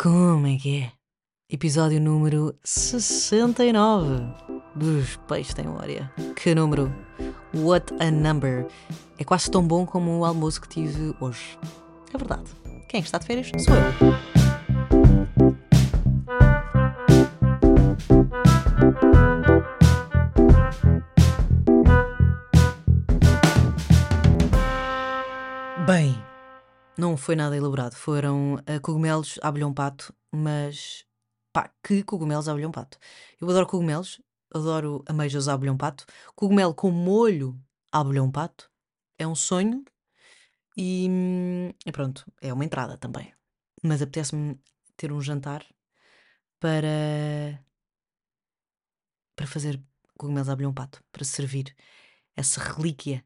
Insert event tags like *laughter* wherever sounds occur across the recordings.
Como é que é? Episódio número 69 dos Peixes Tem Memória. Que número? What a number! É quase tão bom como o almoço que tive hoje. É verdade. Quem está de férias sou eu. Não foi nada elaborado. Foram ah, cogumelos à abelhão pato, mas pá, que cogumelos à abelhão pato. Eu adoro cogumelos, adoro ameijas à abelhão pato. Cogumelo com molho à abelhão pato é um sonho e, hum, e pronto, é uma entrada também. Mas apetece-me ter um jantar para, para fazer cogumelos à abelhão pato, para servir essa relíquia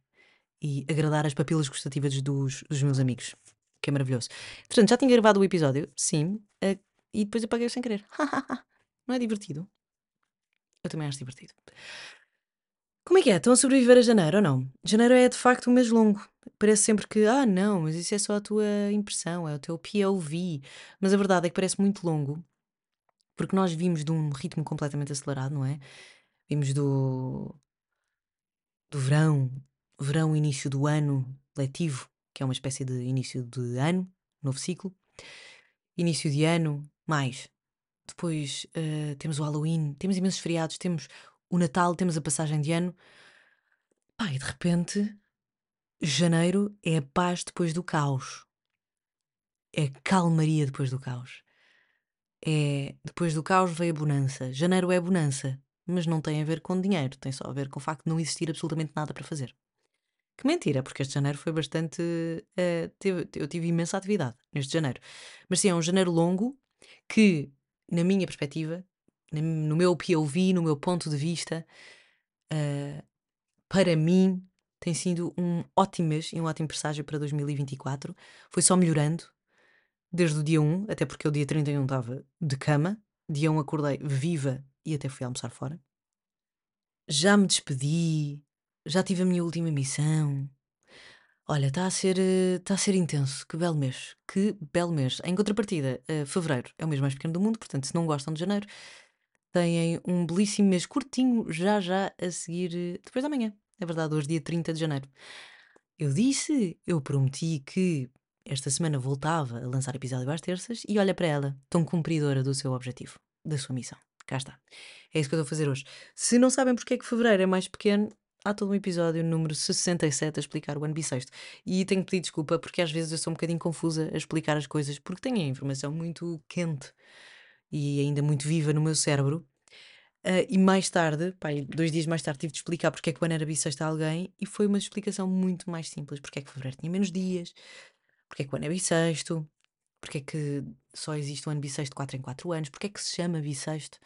e agradar as papilas gustativas dos, dos meus amigos. Que é maravilhoso. Portanto, já tinha gravado o episódio, sim, eh, e depois apaguei sem querer. *laughs* Não é divertido? Eu também acho divertido. Como é que é? Estão a sobreviver a janeiro ou não? Janeiro é de facto um mês longo. Parece sempre que, ah, não, mas isso é só a tua impressão, é o teu POV. Mas a verdade é que parece muito longo, porque nós vimos de um ritmo completamente acelerado, não é? Vimos do, do verão, verão, início do ano letivo, que é uma espécie de início de ano, novo ciclo. Início de ano, mais. Depois eh, temos o Halloween, temos imensos feriados, temos o Natal, temos a passagem de ano. Pá, e de repente, janeiro é a paz depois do caos. É a calmaria depois do caos. É depois do caos veio a bonança. Janeiro é bonança, mas não tem a ver com dinheiro, tem só a ver com o facto de não existir absolutamente nada para fazer. Que mentira, porque este janeiro foi bastante. eh, teve- eu tive imensa atividade neste janeiro. Mas sim, é um janeiro longo que, na minha perspectiva, no meu POV, no meu ponto de vista, eh, para mim tem sido um ótimo mês e um ótimo presságio para 2024. Foi só melhorando desde o dia 1, até porque o dia 31 estava de cama. Dia 1 acordei viva e até fui almoçar fora. Já me despedi, já tive a minha última missão. Olha, está a ser, está a ser intenso. Que belo mês. Que belo mês. Em contrapartida, eh, fevereiro é o mês mais pequeno do mundo, portanto, se não gostam de janeiro, têm um belíssimo mês curtinho, já já a seguir, eh, depois da manhã. É verdade, hoje dia 30 de janeiro. Eu disse, eu prometi que esta semana voltava a lançar episódio às terças e olha para ela, tão cumpridora do seu objetivo, da sua missão. Cá está. É isso que eu estou a fazer hoje. Se não sabem porque é que fevereiro é mais pequeno, há todo um episódio número 67 a explicar o ano bissexto. E tenho que pedir desculpa porque às vezes eu sou um bocadinho confusa a explicar as coisas porque tenho a informação muito quente e ainda muito viva no meu cérebro. Ah, e mais tarde, dois dias mais tarde, tive de explicar porque é que o ano era bissexto a alguém e foi uma explicação muito mais simples. Porque é que fevereiro tinha menos dias, porque é que o ano é bissexto, porque é que só existe um ano bissexto de 4 em 4 anos, porque é que se chama bissexto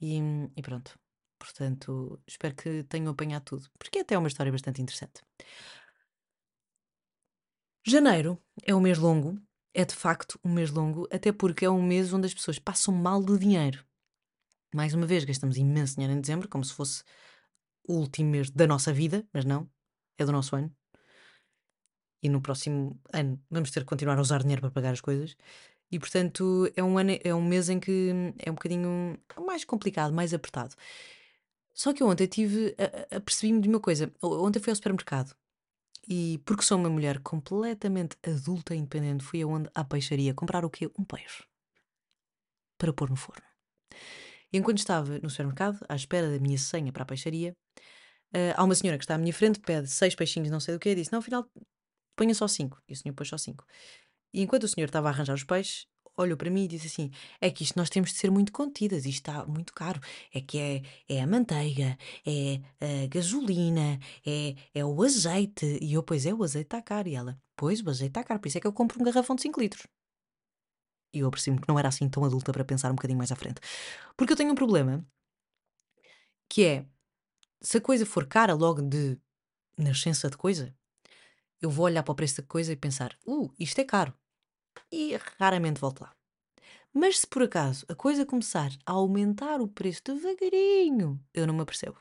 e, e pronto. Portanto, espero que tenham apanhado tudo, porque até é uma história bastante interessante. Janeiro é um mês longo, é de facto um mês longo, até porque é um mês onde as pessoas passam mal de dinheiro. Mais uma vez, gastamos imenso dinheiro em dezembro, como se fosse o último mês da nossa vida, mas não, é do nosso ano. E no próximo ano vamos ter que continuar a usar dinheiro para pagar as coisas. E portanto é um, ano, é um mês em que é um bocadinho mais complicado, mais apertado. Só que ontem tive, apercebi-me de uma coisa. Ontem fui ao supermercado e, porque sou uma mulher completamente adulta e independente, fui aonde? À peixaria comprar o quê? Um peixe. Para pôr no forno. E enquanto estava no supermercado, à espera da minha senha para a peixaria, eh, há uma senhora que está à minha frente, pede seis peixinhos, não sei do que, disse: Não, afinal, ponha só cinco. E o senhor pôs só cinco. E enquanto o senhor estava a arranjar os peixes, olhou para mim e disse assim: É que isto nós temos de ser muito contidas, isto está muito caro. É que é, é a manteiga, é a gasolina, é, é o azeite. E eu, pois é, o azeite está caro. E ela, pois, o azeite está caro, por isso é que eu compro um garrafão de 5 litros. E eu apercebi-me que não era assim tão adulta para pensar um bocadinho mais à frente. Porque eu tenho um problema que é se a coisa for cara logo de nascença de coisa, eu vou olhar para o preço da coisa e pensar, uh, isto é caro. E raramente volto lá. Mas se por acaso a coisa começar a aumentar o preço devagarinho, eu não me apercebo.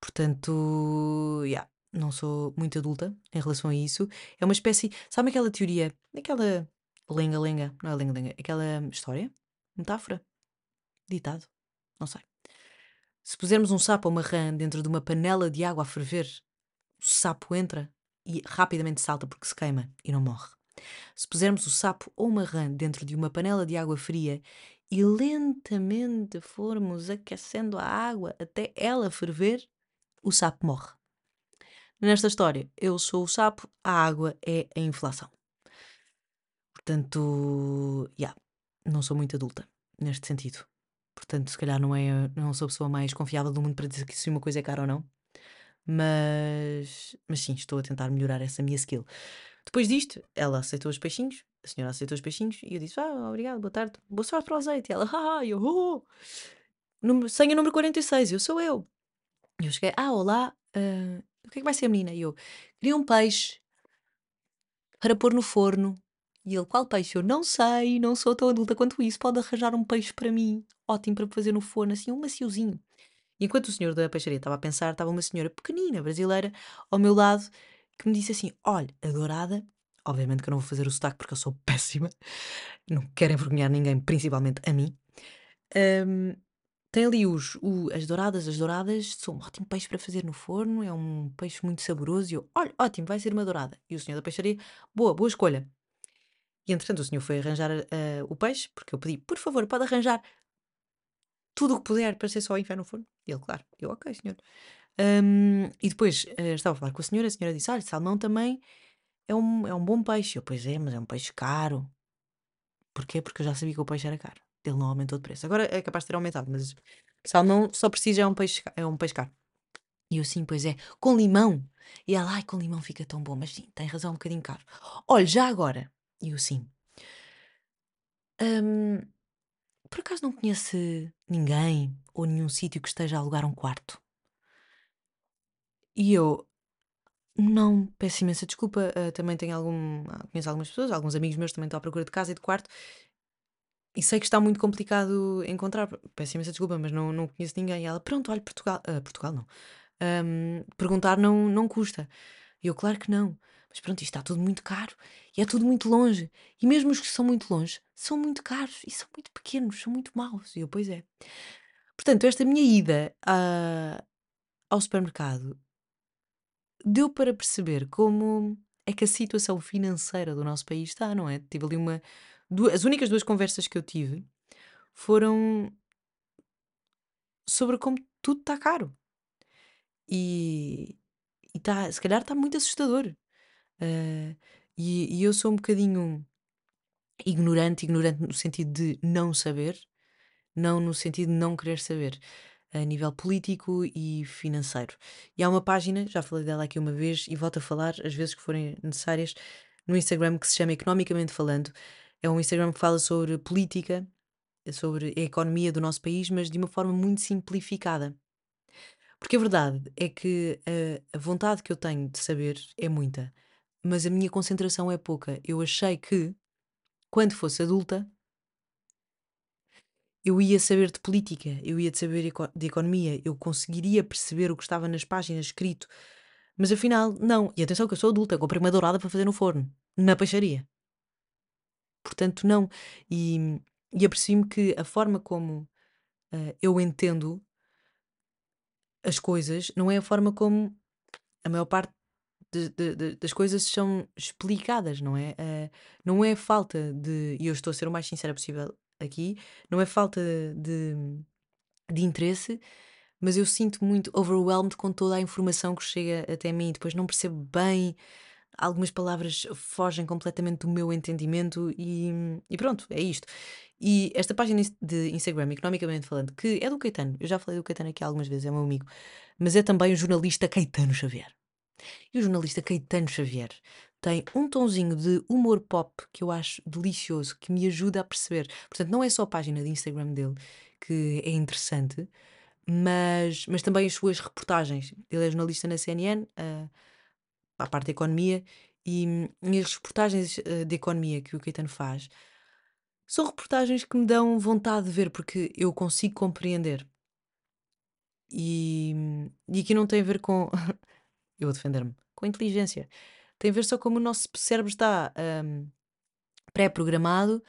Portanto, yeah, não sou muito adulta em relação a isso. É uma espécie. Sabe aquela teoria? Aquela lenga-lenga, não é lenga-lenga, aquela história, metáfora, ditado, não sei. Se pusermos um sapo ou uma rã dentro de uma panela de água a ferver, o sapo entra e rapidamente salta porque se queima e não morre. Se pusermos o sapo ou uma rã dentro de uma panela de água fria e lentamente formos aquecendo a água até ela ferver, o sapo morre. Nesta história, eu sou o sapo, a água é a inflação. Portanto, yeah, não sou muito adulta neste sentido. Portanto, se calhar não, é, não sou a pessoa mais confiável do mundo para dizer que se uma coisa é cara ou não. Mas, mas sim, estou a tentar melhorar essa minha skill. Depois disto, ela aceitou os peixinhos, a senhora aceitou os peixinhos e eu disse: Ah, obrigado, boa tarde, boa sorte para o azeite. E ela, ah, eu, oh, número, senha número 46, eu sou eu. E eu cheguei: Ah, olá, ah, o que é que vai ser a menina? E eu: Queria um peixe para pôr no forno. E ele: Qual peixe? Eu não sei, não sou tão adulta quanto isso. Pode arranjar um peixe para mim, ótimo para fazer no forno, assim, um maciozinho. E enquanto o senhor da peixaria estava a pensar, estava uma senhora pequenina, brasileira, ao meu lado, que me disse assim: Olha, a dourada, obviamente que eu não vou fazer o sotaque porque eu sou *laughs* péssima, não quero envergonhar ninguém, principalmente a mim. Hum, tem ali os, o- as douradas, as douradas são um ótimo peixe para fazer no forno, é um peixe muito saboroso. E eu, olha, ótimo, vai ser uma dourada. E o senhor da peixaria, boa, boa escolha. E entretanto o senhor foi arranjar eh, o peixe, porque eu pedi, por favor, pode arranjar tudo o que puder para ser só enfiar no forno. E ele, claro, eu, ok, senhor. Hum, e depois eh, estava a falar com a senhora, a senhora disse: Olha, salmão também é um, é um bom peixe. Eu, pois é, mas é um peixe caro. Porquê? Porque eu já sabia que o peixe era caro. Ele não aumentou de preço. Agora é capaz de ter aumentado, mas salmão só precisa é um peixe, é um peixe caro. E eu, sim, pois é, com limão. E ela, ai, com limão fica tão bom, mas sim, tem razão, um bocadinho caro. Olha, já agora. E eu, sim. hum, por acaso não conhece ninguém ou nenhum sítio que esteja a alugar um quarto? E eu, não, peço imensa desculpa, ah, também tenho algum, ah, conheço algumas pessoas, alguns amigos meus também estão à procura de casa e de quarto, e sei que está muito complicado encontrar. Peço imensa desculpa, mas não, não conheço ninguém. E ela, pronto, olha, Portugal, ah, Portugal não. Ahm, perguntar não, não custa. E eu, claro que não. Mas pronto, isto está tudo muito caro e é tudo muito longe. E mesmo os que são muito longe são muito caros e são muito pequenos, são muito maus. E eu, pois é. Portanto, esta minha ida ah, ao supermercado deu para perceber como é que a situação financeira do nosso país está, não é? Tive ali uma. duas- as únicas duas conversas que eu tive foram sobre como tudo está caro. E, e tá, se calhar está muito assustador. Ah, e, e eu sou um bocadinho ignorante, ignorante no sentido de não saber, não no sentido de não querer saber, a nível político e financeiro. E há uma página, já falei dela aqui uma vez e volto a falar as vezes que forem necessárias, no Instagram que se chama Economicamente Falando. É um Instagram que fala sobre política, sobre a economia do nosso país, mas de uma forma muito simplificada. Porque a verdade é que a, a vontade que eu tenho de saber é muita, mas a minha concentração é pouca. Eu achei que, quando fosse adulta, eu ia saber de política, eu ia de saber de economia, eu conseguiria perceber o que estava nas páginas escrito, mas afinal, não. E atenção que eu sou adulta, comprei uma dourada para fazer no forno, na peixaria. Portanto, não. E, e apercebi-me que a forma como ah, eu entendo as coisas não é a forma como a maior parte de- de- de- das coisas são explicadas, não é? Ah, não é falta de. E eu estou a ser o mais sincera possível aqui, não é falta de, de interesse, mas eu sinto muito overwhelmed com toda a informação que chega até mim. Depois não percebo bem, algumas palavras fogem completamente do meu entendimento e, e pronto, é isto. E esta página de Instagram, economicamente falando, que é do Caetano, eu já falei do Caetano aqui algumas vezes, é meu amigo, mas é também o jornalista Caetano Xavier. E o jornalista Caetano Xavier tem um tonzinho de humor pop que eu acho delicioso, que me ajuda a perceber. Portanto, não é só a página de Instagram dele que é interessante, mas, mas também as suas reportagens. Ele é jornalista na CNN, ah, à parte da economia, e, e as reportagens ah, de economia que o Caetano faz são reportagens que me dão vontade de ver, porque eu consigo compreender. E, e aqui não tem a ver com. *laughs* eu vou defender-me. Com inteligência. Tem a ver só como o nosso cérebro está hum, pré-programado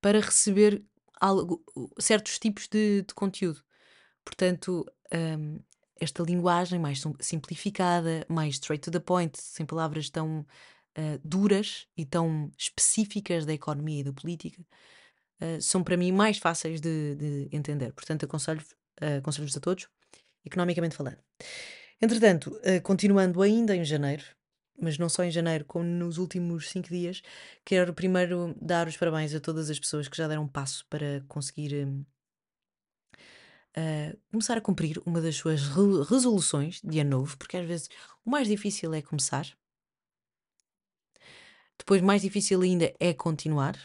para receber algo, certos tipos de, de conteúdo. Portanto, um, esta linguagem mais simplificada, mais straight to the point, sem palavras tão uh, duras e tão específicas da economia e da política, uh, são para mim mais fáceis de, de entender. Portanto, aconselho-vos uh, aconselho a todos, economicamente falando. Entretanto, continuando ainda em janeiro, mas não só em janeiro, como nos últimos cinco dias, quero primeiro dar os parabéns a todas as pessoas que já deram um passo para conseguir uh, começar a cumprir uma das suas re resoluções de ano novo, porque às vezes o mais difícil é começar, depois mais difícil ainda é continuar.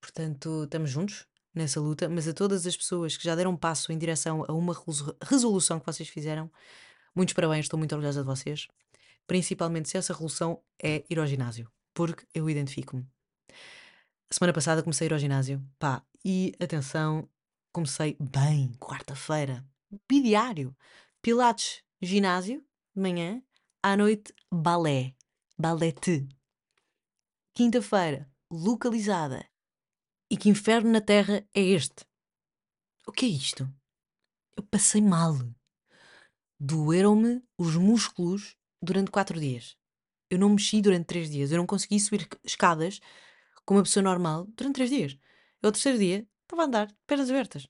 Portanto, estamos juntos nessa luta, mas a todas as pessoas que já deram um passo em direção a uma resolução que vocês fizeram, muitos parabéns, estou muito orgulhosa de vocês. Principalmente se essa resolução é ir ao ginásio, porque eu identifico-me. Semana passada comecei a ir ao ginásio, pá, e atenção, comecei bem, quarta-feira, bidiário, pilates, ginásio, de manhã, à noite, balé, balete. Quinta-feira, localizada. E que inferno na terra é este? O que é isto? Eu passei mal. Doeram-me os músculos durante quatro dias. Eu não mexi durante três dias. Eu não consegui subir escadas como uma pessoa normal durante três dias. Eu, ao terceiro dia, estava a andar, pernas abertas.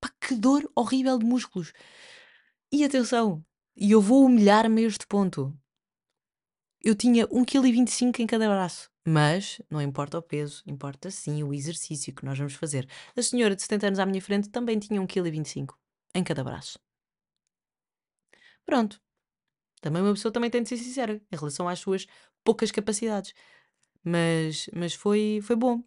Pá, que dor horrível de músculos. E atenção, e eu vou humilhar-me a este ponto. Eu tinha 1,25 kg em cada braço. Mas não importa o peso, importa sim o exercício que nós vamos fazer. A senhora de 70 anos à minha frente também tinha 1,25 kg em cada braço. Pronto. Também uma pessoa também tem de ser sincera em relação às suas poucas capacidades. Mas, mas foi, foi bom.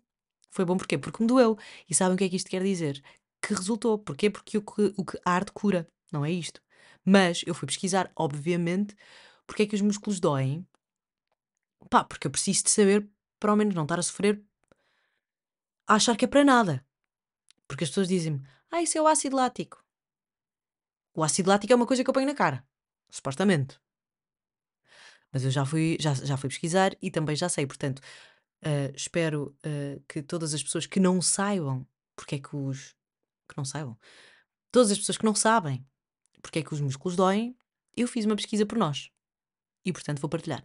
Foi bom porquê? Porque me doeu. E sabem o que é que isto quer dizer? Que resultou. Porquê? Porque o que, o que a arte cura. Não é isto. Mas eu fui pesquisar, obviamente, porque é que os músculos doem. Pá, porque eu preciso de saber, para ao menos não estar a sofrer, a achar que é para nada. Porque as pessoas dizem-me, ah, isso é o ácido lático. O ácido lático é uma coisa que eu ponho na cara. Supostamente. Mas eu já fui, já, já fui pesquisar e também já sei. Portanto, uh, espero uh, que todas as pessoas que não saibam porque é que os. que não saibam. Todas as pessoas que não sabem porque é que os músculos doem, eu fiz uma pesquisa por nós. E portanto vou partilhar.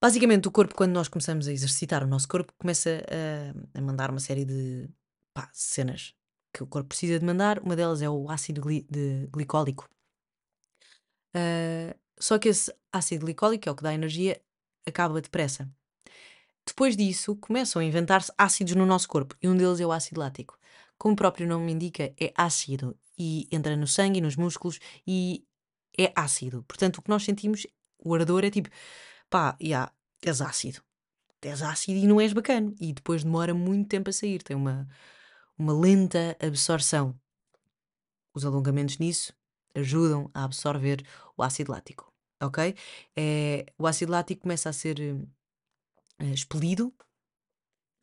Basicamente, o corpo, quando nós começamos a exercitar o nosso corpo, começa a, a mandar uma série de pá, cenas que o corpo precisa de mandar. Uma delas é o ácido gli de glicólico. Uh, só que esse ácido glicólico, é o que dá energia, acaba depressa. Depois disso, começam a inventar-se ácidos no nosso corpo, e um deles é o ácido lático. Como o próprio nome indica, é ácido e entra no sangue nos músculos e é ácido. Portanto, o que nós sentimos, o ardor é tipo, pá, yeah, és ácido. És ácido e não és bacana. E depois demora muito tempo a sair, tem uma, uma lenta absorção. Os alongamentos nisso ajudam a absorver o ácido lático, ok? É, o ácido lático começa a ser é, expelido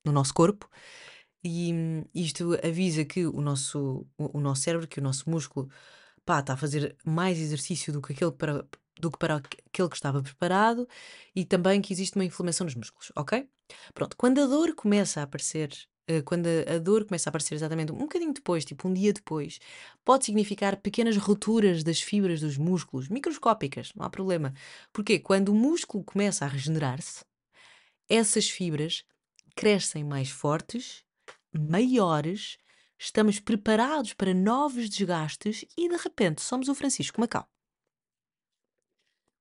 no nosso corpo e hum, isto avisa que o nosso, o, o nosso cérebro, que o nosso músculo, pá, está a fazer mais exercício do que aquele para, do que para aquele que estava preparado e também que existe uma inflamação nos músculos, ok? Pronto, quando a dor começa a aparecer quando a dor começa a aparecer exatamente um bocadinho depois, tipo um dia depois, pode significar pequenas rupturas das fibras dos músculos, microscópicas, não há problema. Porque quando o músculo começa a regenerar-se, essas fibras crescem mais fortes, maiores, estamos preparados para novos desgastes e de repente somos o Francisco Macau.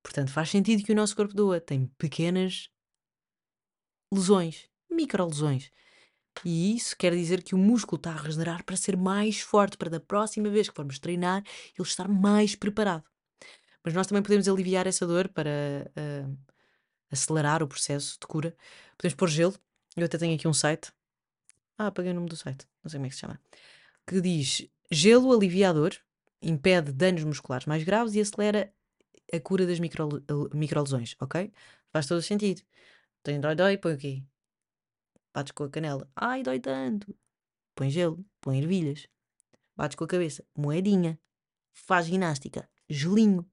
Portanto, faz sentido que o nosso corpo doa. Tem pequenas lesões, micro lesões e isso quer dizer que o músculo está a regenerar para ser mais forte, para da próxima vez que formos treinar, ele estar mais preparado. Mas nós também podemos aliviar essa dor para uh, acelerar o processo de cura. Podemos pôr gelo. Eu até tenho aqui um site. Ah, apaguei o nome do site. Não sei como é que se chama. Que diz: gelo aliviador impede danos musculares mais graves e acelera a cura das micro, microlesões, ok? Faz todo sentido. Tem dói-dói, põe aqui bates com a canela, ai dói tanto. Põe gelo, põe ervilhas, bates com a cabeça, moedinha, faz ginástica, gelinho.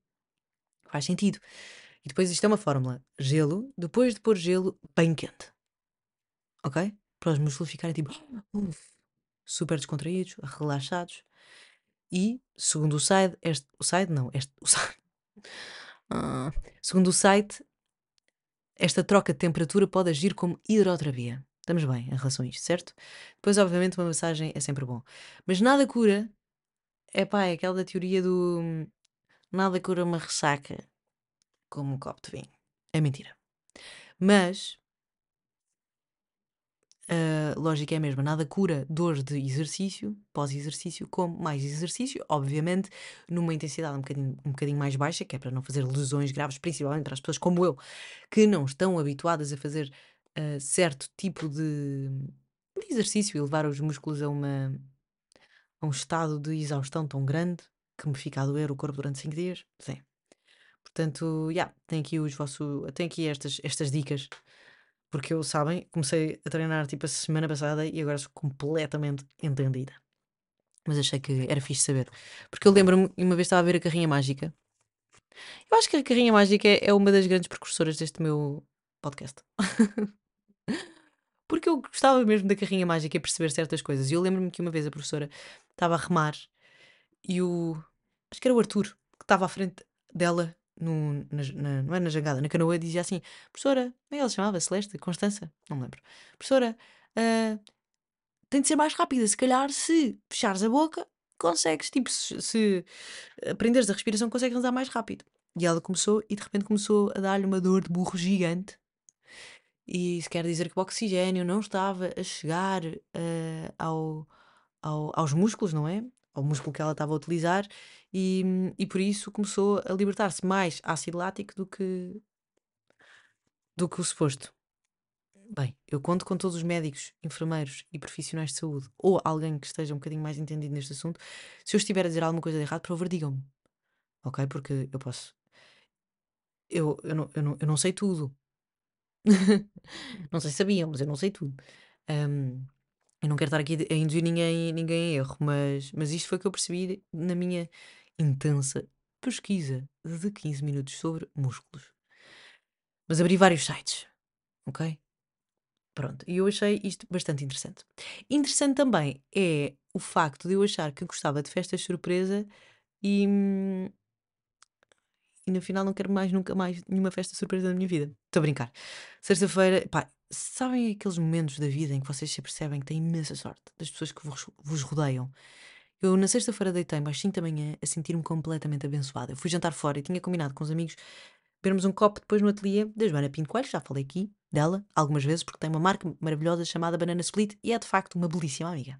Faz sentido. E depois isto é uma fórmula: gelo, depois de pôr gelo, bem quente. ok? Para os músculos ficarem tipo uf, super descontraídos, relaxados. E, segundo o site, este, o site não, este, o site, *laughs* ah, segundo o site, esta troca de temperatura pode agir como hidroterapia. Estamos bem em relação a isto, certo? Depois, obviamente, uma massagem é sempre bom. Mas nada cura. É pá, é aquela da teoria do hum, nada cura uma ressaca como um copo de vinho. É mentira. Mas a lógica é a mesma, nada cura dor de exercício, pós-exercício, como mais exercício, obviamente numa intensidade um bocadinho, um bocadinho mais baixa, que é para não fazer lesões graves, principalmente para as pessoas como eu, que não estão habituadas a fazer uh, certo tipo de, exercício e levar os músculos a, uma, a um estado de exaustão tão grande que me fica a doer o corpo durante 5 dias. Sim. Portanto, yeah, tem aqui os vossos, tem aqui estas, estas dicas porque eu, sabem, comecei a treinar tipo a semana passada e agora sou completamente entendida. Mas achei que era fixe saber. Porque eu lembro-me, uma vez estava a ver a Carrinha Mágica. Eu acho que a Carrinha Mágica é, é uma das grandes precursoras deste meu podcast. *laughs* Porque eu gostava mesmo da Carrinha Mágica e perceber certas coisas. E eu lembro-me que uma vez a professora estava a remar e o. Acho que era o Arthur que estava à frente dela no, na, na, não é na jangada, na canoa, dizia assim: Professora, como é que ela se chamava? Celeste? Constança? Não me lembro. Professora, uh, tem de ser mais rápida. Se calhar, se fechares a boca, consegues, tipo, se, se aprenderes a respiração, consegues andar mais rápido. E ela começou, e de repente começou a dar-lhe uma dor de burro gigante. E isso quer dizer que o oxigênio não estava a chegar uh, ao, ao, aos músculos, não é? Ao músculo que ela estava a utilizar e, e por isso começou a libertar-se mais ácido lático do que, do que o suposto. Bem, eu conto com todos os médicos, enfermeiros e profissionais de saúde, ou alguém que esteja um bocadinho mais entendido neste assunto. Se eu estiver a dizer alguma coisa de errado, por favor, digam-me. Ok? Porque eu posso. Eu, eu, não, eu, não, eu não sei tudo. Não sei se sabiam, mas eu não sei tudo. Eu não quero estar aqui a induzir ninguém, ninguém erro, mas, mas isto foi o que eu percebi na minha intensa pesquisa de 15 minutos sobre músculos. Mas abri vários sites, ok? Pronto, e eu achei isto bastante interessante. Interessante também é o facto de eu achar que gostava de festas surpresa e, e no final não quero mais, nunca mais, nenhuma festa surpresa na minha vida. Estou a brincar. Sexta-feira, pá, sabem aqueles momentos da vida em que vocês se percebem que têm imensa sorte das pessoas que vos, vos rodeiam eu na sexta-feira deitei-me às 5 da manhã a sentir-me completamente abençoada. Eu fui jantar fora e tinha combinado com os amigos bebermos um copo depois no ateliê da Joana Pinto Coelho, já falei aqui dela algumas vezes porque tem uma marca maravilhosa chamada Banana Split e é de facto uma belíssima amiga.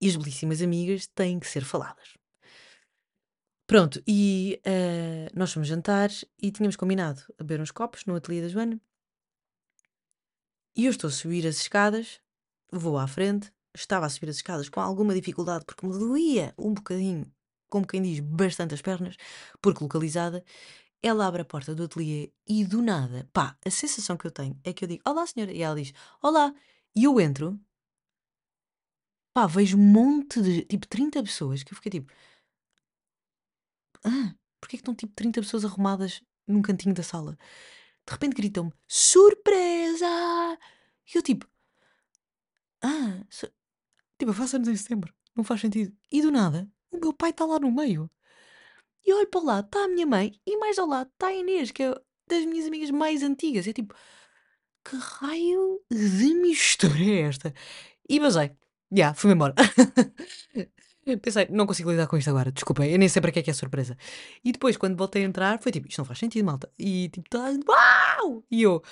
E as belíssimas amigas têm que ser faladas. Pronto, e uh, nós fomos jantar e tínhamos combinado a beber uns copos no ateliê da Joana. E eu estou a subir as escadas, vou à frente, estava a subir as escadas com alguma dificuldade porque me doía um bocadinho, como quem diz, bastante as pernas, porque localizada. Ela abre a porta do ateliê e do nada, pá, a sensação que eu tenho é que eu digo: Olá, senhora. E ela diz: Olá. E eu entro, pá, vejo um monte de, tipo, 30 pessoas que eu fiquei tipo: Ah, porquê que estão tipo 30 pessoas arrumadas num cantinho da sala? De repente gritam-me: Surpresa! E eu tipo: Ah, Tipo, eu faço anos em setembro. Não faz sentido. E do nada, o meu pai está lá no meio. E olho para lá, está a minha mãe. E mais ao lado está a Inês, que é das minhas amigas mais antigas. É tipo, que raio de mistura é esta? E basei. Já, yeah, fui-me embora. *laughs* Pensei, não consigo lidar com isto agora, desculpem, eu nem sei para que é que é surpresa. E depois, quando voltei a entrar, foi tipo, isto não faz sentido, malta. E tipo, tá, uau! E eu,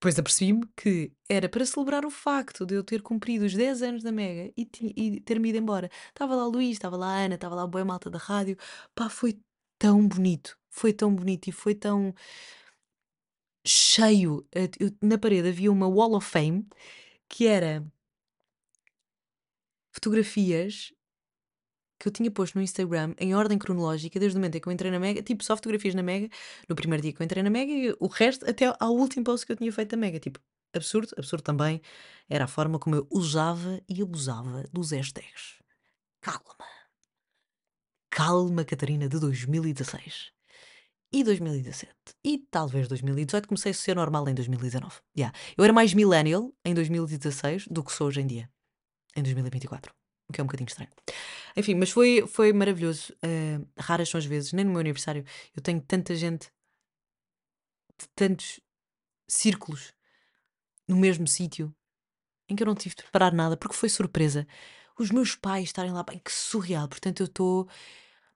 depois apercebi-me que era para celebrar o facto de eu ter cumprido os 10 anos da Mega e, e ter-me ido embora. Estava lá o Luís, estava lá a Ana, estava lá a boa malta da rádio. Pá, foi tão bonito. Foi tão bonito e foi tão cheio. Eu, na parede havia uma Wall of Fame que era fotografias que eu tinha posto no Instagram em ordem cronológica desde o momento em que eu entrei na Mega, tipo só fotografias na Mega, no primeiro dia que eu entrei na Mega e o resto até ao último post que eu tinha feito da Mega. Tipo, absurdo, absurdo também era a forma como eu usava e abusava dos hashtags. Calma. Calma, Catarina de 2016. e 2017. E talvez 2018 comecei a ser normal em 2019. Yeah. Eu era mais millennial em 2016 do que sou hoje em dia, em 2024. O que é um bocadinho estranho. Enfim, mas foi, foi maravilhoso. Uh, raras são as vezes, nem no meu aniversário, eu tenho tanta gente, de tantos círculos no mesmo sítio, em que eu não tive de preparar nada, porque foi surpresa. Os meus pais estarem lá, bem, que surreal. Portanto, eu estou,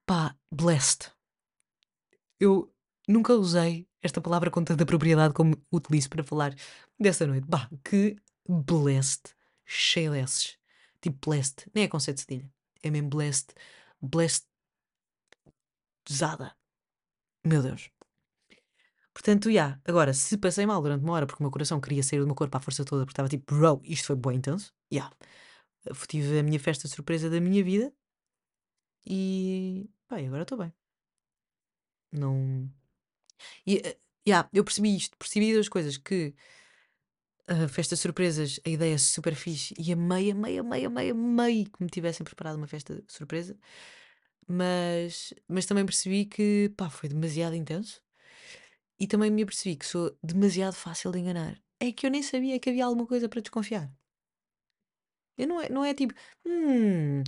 pá, blessed. Eu nunca usei esta palavra com tanta propriedade como utilizo para falar dessa noite. Bah, que blessed, cheia desses. Tipo blessed, nem é conceito de cedilha. É mesmo blessed, blessed, pesada. Meu Deus. Portanto, já. Yeah. Agora, se passei mal durante uma hora porque o meu coração queria sair do meu corpo à força toda porque estava tipo, bro, isto foi bem intenso. Já. Yeah. Tive a minha festa surpresa da minha vida e. Bem, agora estou bem. Não. E, yeah, eu percebi isto, percebi duas coisas: que a festa surpresas, a ideia é super fixe e amei, amei, amei, amei, amei que me tivessem preparado uma festa surpresa, mas, mas também percebi que pá, foi demasiado intenso e também me apercebi que sou demasiado fácil de enganar. É que eu nem sabia que havia alguma coisa para desconfiar. Eu não, é, não é tipo, hum,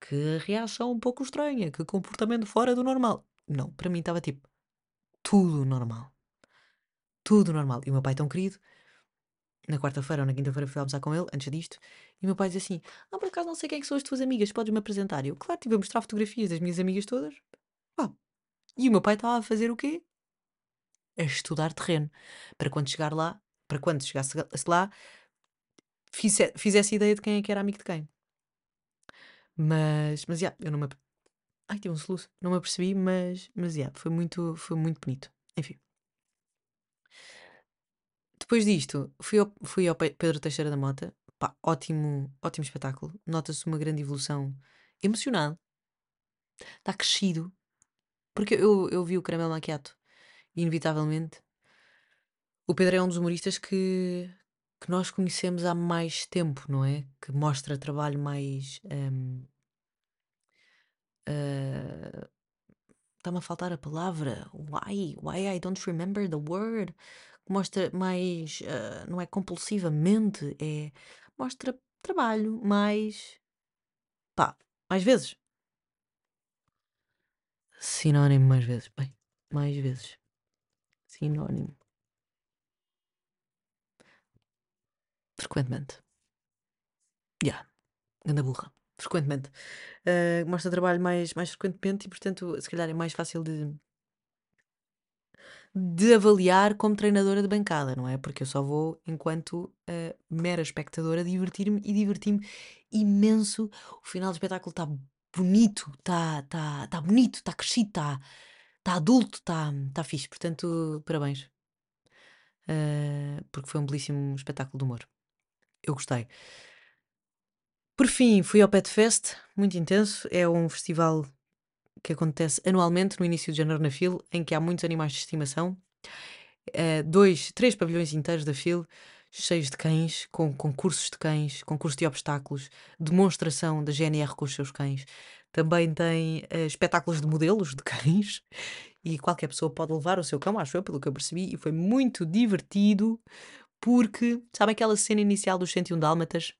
que reação um pouco estranha, que comportamento fora do normal. Não, para mim estava tipo, tudo normal. Tudo normal. E o meu pai tão querido, na quarta-feira ou na quinta-feira fui almoçar com ele, antes disto, e o meu pai diz assim: Ah, por acaso não sei quem é são as tuas amigas, podes-me apresentar? E eu, claro, estive a mostrar fotografias das minhas amigas todas. E o meu pai estava a fazer o quê? A estudar terreno. Para quando chegar lá, para quando chegasse lá, fizesse, fizesse ideia de quem é que era amigo de quem. Mas, mas, yeah, eu não me... Ai, tive um soluço. Não me apercebi, mas, mas, yeah, foi muito, foi muito bonito. Enfim. Depois disto, fui ao, fui ao Pedro Teixeira da Mota. Pá, ótimo, ótimo espetáculo. Nota-se uma grande evolução. Emocionado. Está crescido. Porque eu, eu vi o Caramelo Maquiato. Inevitavelmente. O Pedro é um dos humoristas que, que nós conhecemos há mais tempo, não é? Que mostra trabalho mais. Um, uh, Está-me a faltar a palavra. Why? Why I don't remember the word? Mostra mais. Uh, não é compulsivamente, é. Mostra trabalho mais. pá, mais vezes. Sinónimo mais vezes. Bem, mais vezes. Sinónimo. Frequentemente. Já. Yeah. Ganda burra. Frequentemente. Uh, mostra trabalho mais, mais frequentemente e, portanto, se calhar é mais fácil de, de avaliar como treinadora de bancada, não é? Porque eu só vou enquanto uh, mera espectadora divertir-me e divertir-me imenso. O final do espetáculo está bonito, está tá, tá bonito, está crescido, está tá adulto, está tá fixe. Portanto, parabéns. Uh, porque foi um belíssimo espetáculo de humor. Eu gostei. Por fim, fui ao Pet Fest, muito intenso. É um festival que acontece anualmente no início de janeiro na FIL, em que há muitos animais de estimação. Uh, dois, três pavilhões inteiros da FIL, cheios de cães, com concursos de cães, concursos de obstáculos, demonstração da GNR com os seus cães. Também tem uh, espetáculos de modelos de cães e qualquer pessoa pode levar o seu cão, acho eu, pelo que eu percebi, e foi muito divertido porque, sabe aquela cena inicial dos 101 Dálmatas?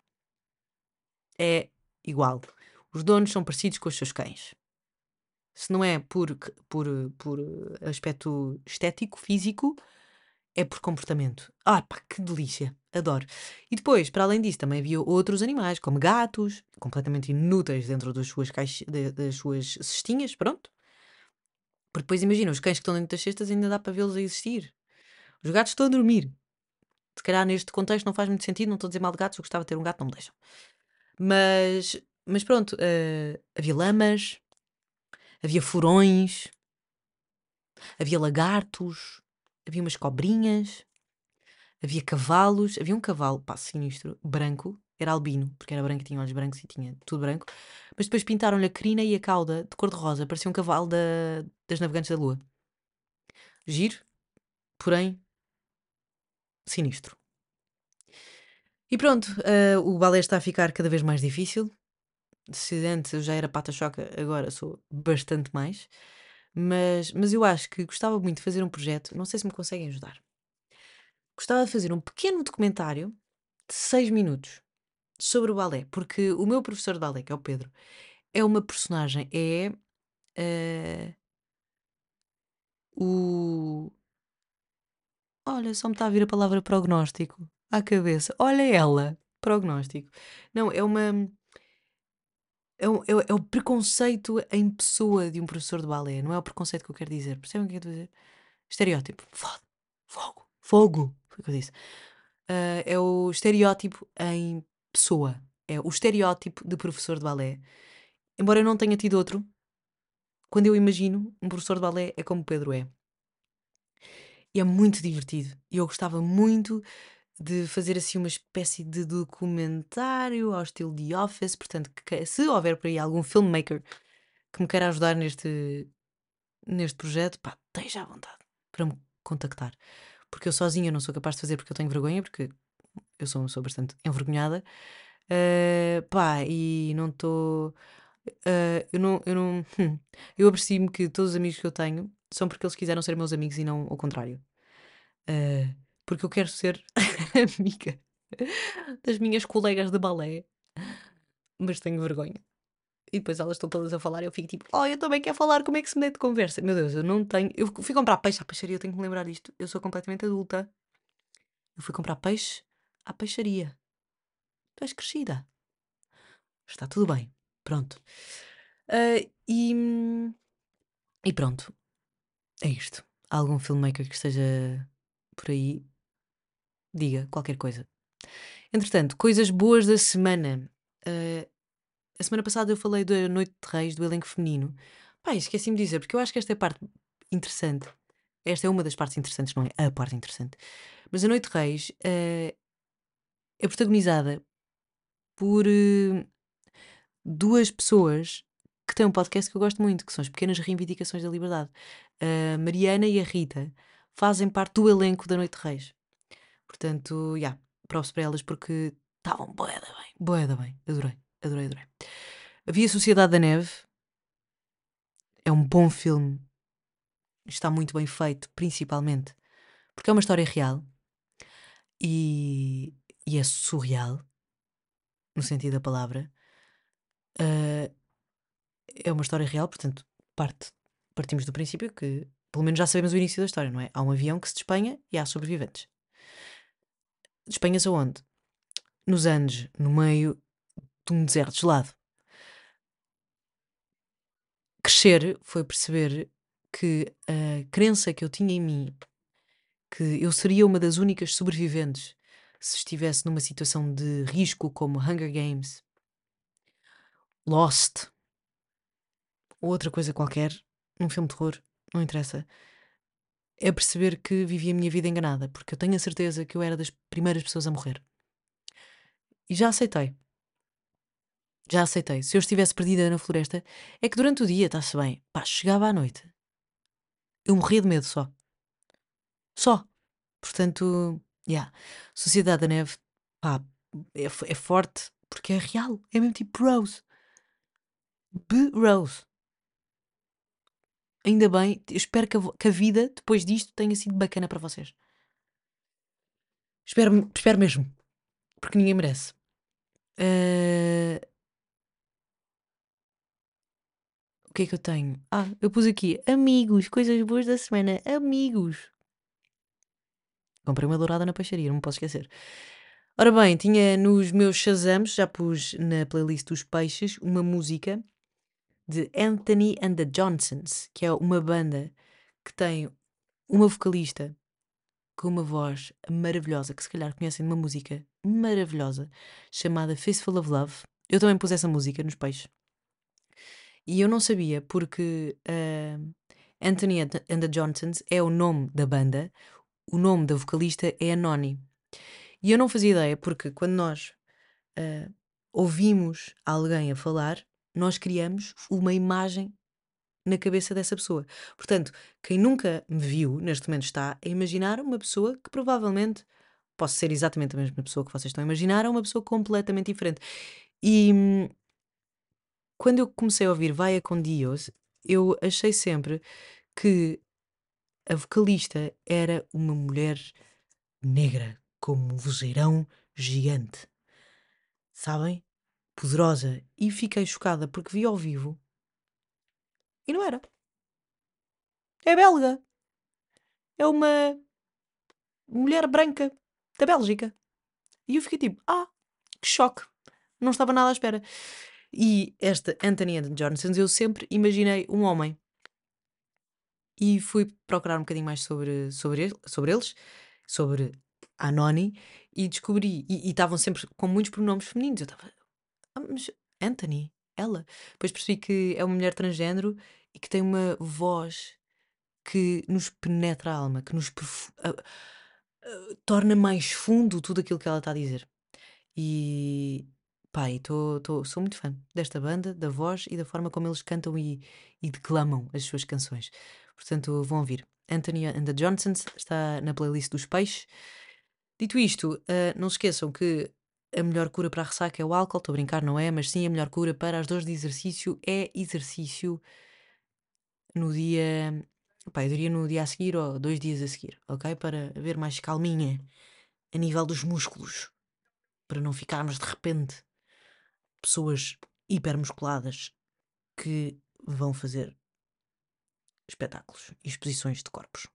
é igual. Os donos são parecidos com os seus cães. Se não é por, por, por aspecto estético, físico, é por comportamento. Ah, pá, que delícia! Adoro. E depois, para além disso, também havia outros animais, como gatos, completamente inúteis dentro das suas, caixas, das suas cestinhas, pronto. Porque depois imagina, os cães que estão dentro das cestas ainda dá para vê-los a existir. Os gatos estão a dormir. Se calhar neste contexto não faz muito sentido, não estou a dizer mal de gatos, eu gostava de ter um gato, não me deixam. Mas, mas pronto, uh, havia lamas, havia furões, havia lagartos, havia umas cobrinhas, havia cavalos, havia um cavalo, pá, sinistro, branco, era albino, porque era branco tinha olhos brancos e tinha tudo branco, mas depois pintaram-lhe a crina e a cauda de cor-de-rosa, parecia um cavalo da, das navegantes da lua. Giro, porém, sinistro. E pronto, uh, o balé está a ficar cada vez mais difícil. Se antes eu já era pata-choca, agora sou bastante mais. Mas, mas eu acho que gostava muito de fazer um projeto, não sei se me conseguem ajudar. Gostava de fazer um pequeno documentário de 6 minutos sobre o balé, porque o meu professor de balé, que é o Pedro, é uma personagem, é eh, o. Olha, só me está a vir a palavra prognóstico à cabeça. Olha ela, prognóstico. Não, é uma. É, um- é o- é o preconceito em pessoa de um professor de balé, não é o preconceito que eu quero dizer. Percebem o que eu estou a dizer? Estereótipo. Fogo. Fogo. Fogo. Foi o que eu disse. Ah, é o estereótipo em pessoa. É o estereótipo de professor de balé. Embora eu não tenha tido outro, quando eu imagino um professor de balé é como o Pedro é. E é muito divertido. E eu gostava muito de fazer assim uma espécie de documentário ao estilo de Office. Portanto, que- se houver por aí algum filmmaker que me queira ajudar neste, neste projeto, pá, esteja à vontade para me contactar. Porque eu sozinha não sou capaz de fazer porque eu tenho vergonha, porque eu sou bastante envergonhada. Eh, pá, e não estou. eu não. Eu, não hum, eu aprecio-me que todos os amigos que eu tenho são porque eles quiseram ser meus amigos e não ao contrário. Eh, porque eu quero ser *laughs* amiga das minhas colegas de balé, mas tenho vergonha. E depois elas estão todas a falar e eu fico tipo, oh, eu também quero falar, como é que se mete de conversa? Meu Deus, eu não tenho. Eu fui comprar peixe à peixaria, eu tenho que me lembrar disto. Eu sou completamente adulta. Eu fui comprar peixe à peixaria. Tu és crescida. Está tudo bem. Pronto. Ah, e, e pronto. É isto. Há algum filmmaker que esteja por aí? Diga qualquer coisa. Entretanto, coisas boas da semana. Ah, a semana passada eu falei da Noite de Reis, do elenco feminino. Pá, esqueci-me de dizer, porque eu acho que esta é a parte interessante. Esta é uma das partes interessantes, não é a parte interessante. Mas a Noite de Reis ah, é protagonizada por eh, duas pessoas que têm um podcast que eu gosto muito, que são as Pequenas Reivindicações da Liberdade. A Mariana e a Rita fazem parte do elenco da Noite de Reis. Portanto, já, yeah, props para elas porque estavam boeda bem, boeda bem. Adorei, adorei, adorei. Havia Sociedade da Neve. É um bom filme. Está muito bem feito, principalmente porque é uma história real e, e é surreal, no sentido da palavra. Uh, é uma história real, portanto, parte, partimos do princípio que, pelo menos já sabemos o início da história, não é? Há um avião que se despenha e há sobreviventes. Despenha-se aonde? Nos Andes, no meio de um deserto gelado. Crescer foi perceber que a crença que eu tinha em mim, que eu seria uma das únicas sobreviventes se estivesse numa situação de risco como Hunger Games, Lost, ou outra coisa qualquer, num filme de terror, não interessa, é perceber que vivi a minha vida enganada, porque eu tenho a certeza que eu era das primeiras pessoas a morrer. E já aceitei. Já aceitei. Se eu estivesse perdida na floresta, é que durante o dia está-se bem. Pá, chegava à noite. Eu morria de medo só. Só. Portanto. Yeah. Sociedade da Neve, pá, é, é forte porque é real. É mesmo tipo Rose. B-Rose. Ainda bem, espero que a, que a, vida depois disto tenha sido bacana para vocês. Espero, espero mesmo. Porque ninguém merece. Uh... O que é que eu tenho? Ah, eu pus aqui amigos, coisas boas da semana. Amigos. Comprei uma dourada na peixaria, não me posso esquecer. Ora bem, tinha nos meus Shazams, já pus na playlist dos peixes, uma música de Anthony and the Johnsons, que é uma banda que tem uma vocalista com uma voz maravilhosa, que se calhar conhecem de uma música maravilhosa chamada Fistful of Love. Eu também pus essa música nos peixes. E eu não sabia porque uh, Anthony and the Johnsons é o nome da banda, o nome da vocalista é a Noni. E eu não fazia ideia porque quando nós uh, ouvimos alguém a falar, nós criamos uma imagem na cabeça dessa pessoa. Portanto, quem nunca me viu, neste momento está a imaginar uma pessoa que provavelmente posso ser exatamente a mesma pessoa que vocês estão a imaginar, ou uma pessoa completamente diferente. E hum, quando eu comecei a ouvir Vaia com Dios, eu achei sempre que a vocalista era uma mulher negra, como um vozeirão gigante. Sabem? Poderosa. E fiquei chocada porque vi ao vivo e não era. É belga. É uma mulher branca da Bélgica. E eu fiquei tipo, ah, que choque. Não estava nada à espera. E esta Anthony Johnson, eu sempre imaginei um homem. E fui procurar um bocadinho mais sobre, sobre, ele- sobre eles, sobre a Noni, e descobri. E estavam sempre com muitos pronomes femininos. Eu estava, ah, mas Anthony, ela. Depois percebi que é uma mulher transgênero e que tem uma voz que nos penetra a alma, que nos ah, ah, torna mais fundo tudo aquilo que ela está a dizer. E e tô, tô- sou muito fã desta banda, da voz e da forma como eles cantam e, e declamam as suas canções. Portanto, vão ouvir. Anthony and the Johnsons está na playlist dos peixes. Dito isto, ah, não se esqueçam que a melhor cura para a ressaca é o álcool, estou a brincar, não é? Mas sim, a melhor cura para as dores de exercício é exercício no dia. Pá, eu diria no dia a seguir ou dois dias a seguir, ok? Para haver mais calminha a nível dos músculos. Para não ficarmos de repente pessoas hipermusculadas que vão fazer espetáculos e exposições de corpos.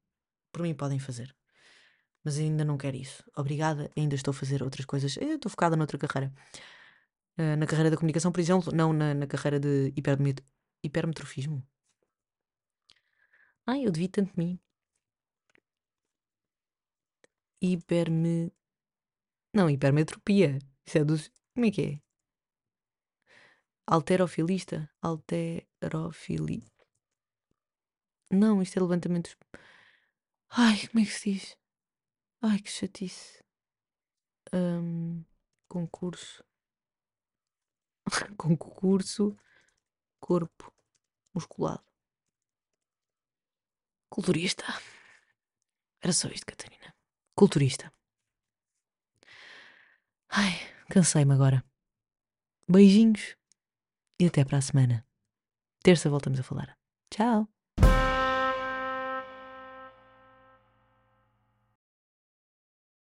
Por mim podem fazer. Mas ainda não quero isso. Obrigada, ainda estou a fazer outras coisas. Eu estou focada noutra carreira. Ah, na carreira da comunicação, por exemplo, não na, na carreira de hipermet hipermetrofismo. Ai, eu devia tanto de mim. Hiperme. Não, hipermetropia. Isso é dos. Como é que é? Alterofilista? Alterofili. Não, isto é levantamento. dos- Ai, como é que se diz? Ai, que chatice. Ahm, concurso. *laughs* Concurso. Corpo musculado. Culturista. Era só isto, Catarina. Culturista. Ai, cansei-me agora. Beijinhos e até para a semana. Terça voltamos a falar. Tchau.